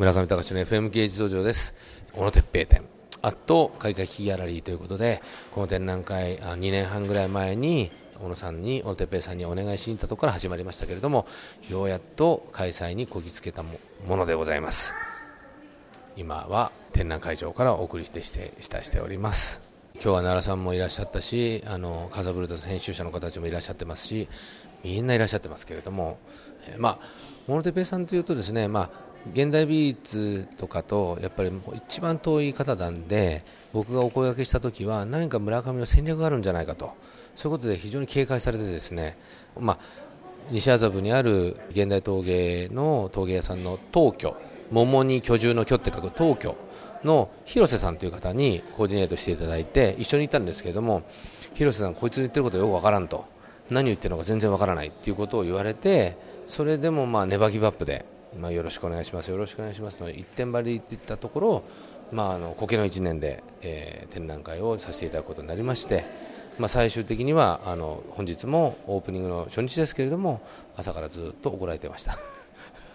村上隆の FM 芸術道場です。小野哲平展アット開会ギャラリーということでこの展覧会2年半ぐらい前に小野さんに小野哲平さんにお願いしに行ったところから始まりましたけれどもようやっと開催にこぎつけたものでございます。今は展覧会場からお送りしてしてしております。今日は奈良さんもいらっしゃったしあのカザブルタス編集者の方たちもいらっしゃってますしみんないらっしゃってますけれども、え、まあモノテペさんというとですね、まあ、現代美術とかとやっぱり一番遠い方なんで僕がお声がけした時は何か村上の戦略があるんじゃないかと。そういうことで非常に警戒されてですね、まあ、西麻布にある現代陶芸の陶芸屋さんの東居桃に居住の居って書く東居の広瀬さんという方にコーディネートしていただいて一緒に行ったんですけれども広瀬さんこいつの言ってることよくわからんと。何言ってるのか全然わからないということを言われてそれでもまあネバギブアップでまあ、よろしくお願いします。よろしくお願いしますの一点張りっていったところ、まあ、あの苔の1年で、えー、展覧会をさせていただくことになりまして、まあ、最終的にはあの本日もオープニングの初日ですけれども朝からずっと怒られてました。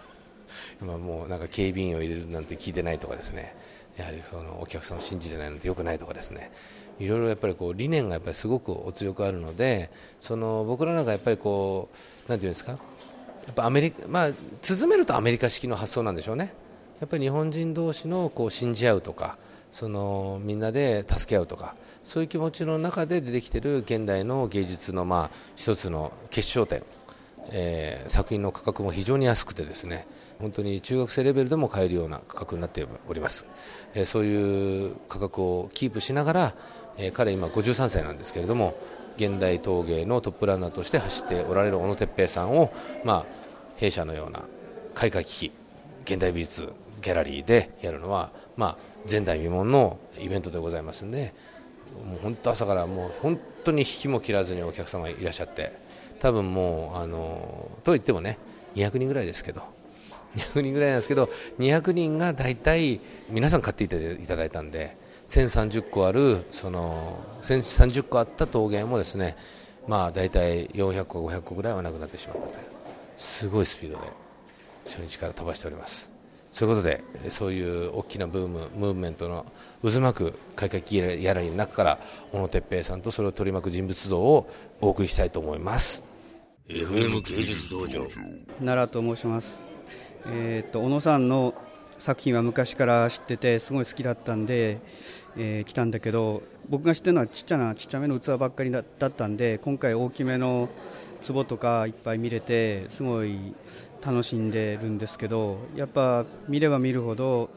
今もうなんか警備員を入れるなんて聞いてないとかですね。やはりそのお客さんを信じてないのでよくないとかですね。いろいろやっぱりこう理念がやっぱりすごくお強くあるのでその僕らなんかやっぱりこうなんていうんですか？やっぱアメリカ、まあ、続めるとアメリカ式の発想なんでしょうね、やっぱり日本人同士のこう信じ合うとか、そのみんなで助け合うとか、そういう気持ちの中で出てきている現代の芸術のまあ一つの決勝点、えー、作品の価格も非常に安くてですね、本当に中学生レベルでも買えるような価格になっております、えー、そういう価格をキープしながら、えー、彼、今53歳なんですけれども、現代陶芸のトップランナーとして走っておられる小野哲平さんを、まあ、弊社のような開会危機現代美術ギャラリーでやるのは、まあ、前代未聞のイベントでございますのでもう本当朝からもう本当に引きも切らずにお客様いらっしゃって多分もうあのと言ってもね200人ぐらいですけど200人ぐらいなんですけど200人が大体皆さん買っていただいたんで1030個あるその1030個あった陶芸もですねまあ大体400個500個ぐらいはなくなってしまったというすごいスピードで初日から飛ばしております。そういうことでそういう大きなブームムーブメントの渦巻く開会期やらりの中から小野哲平さんとそれを取り巻く人物像をお送りしたいと思います。FM 芸術道場。奈良と申します。えー、っと小野さんの作品は昔から知っててすごい好きだったんで、えー、来たんだけど僕が知ってるのはちっちゃなちっちゃめの器ばっかりだったんで今回大きめの壺とかいっぱい見れてすごい楽しんでるんですけどやっぱ見れば見るほど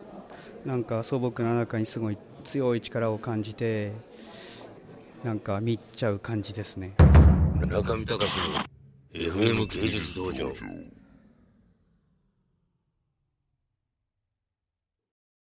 なんか素朴な中にすごい強い力を感じてなんか見っちゃう感じですね。中見隆の FM 芸術道場。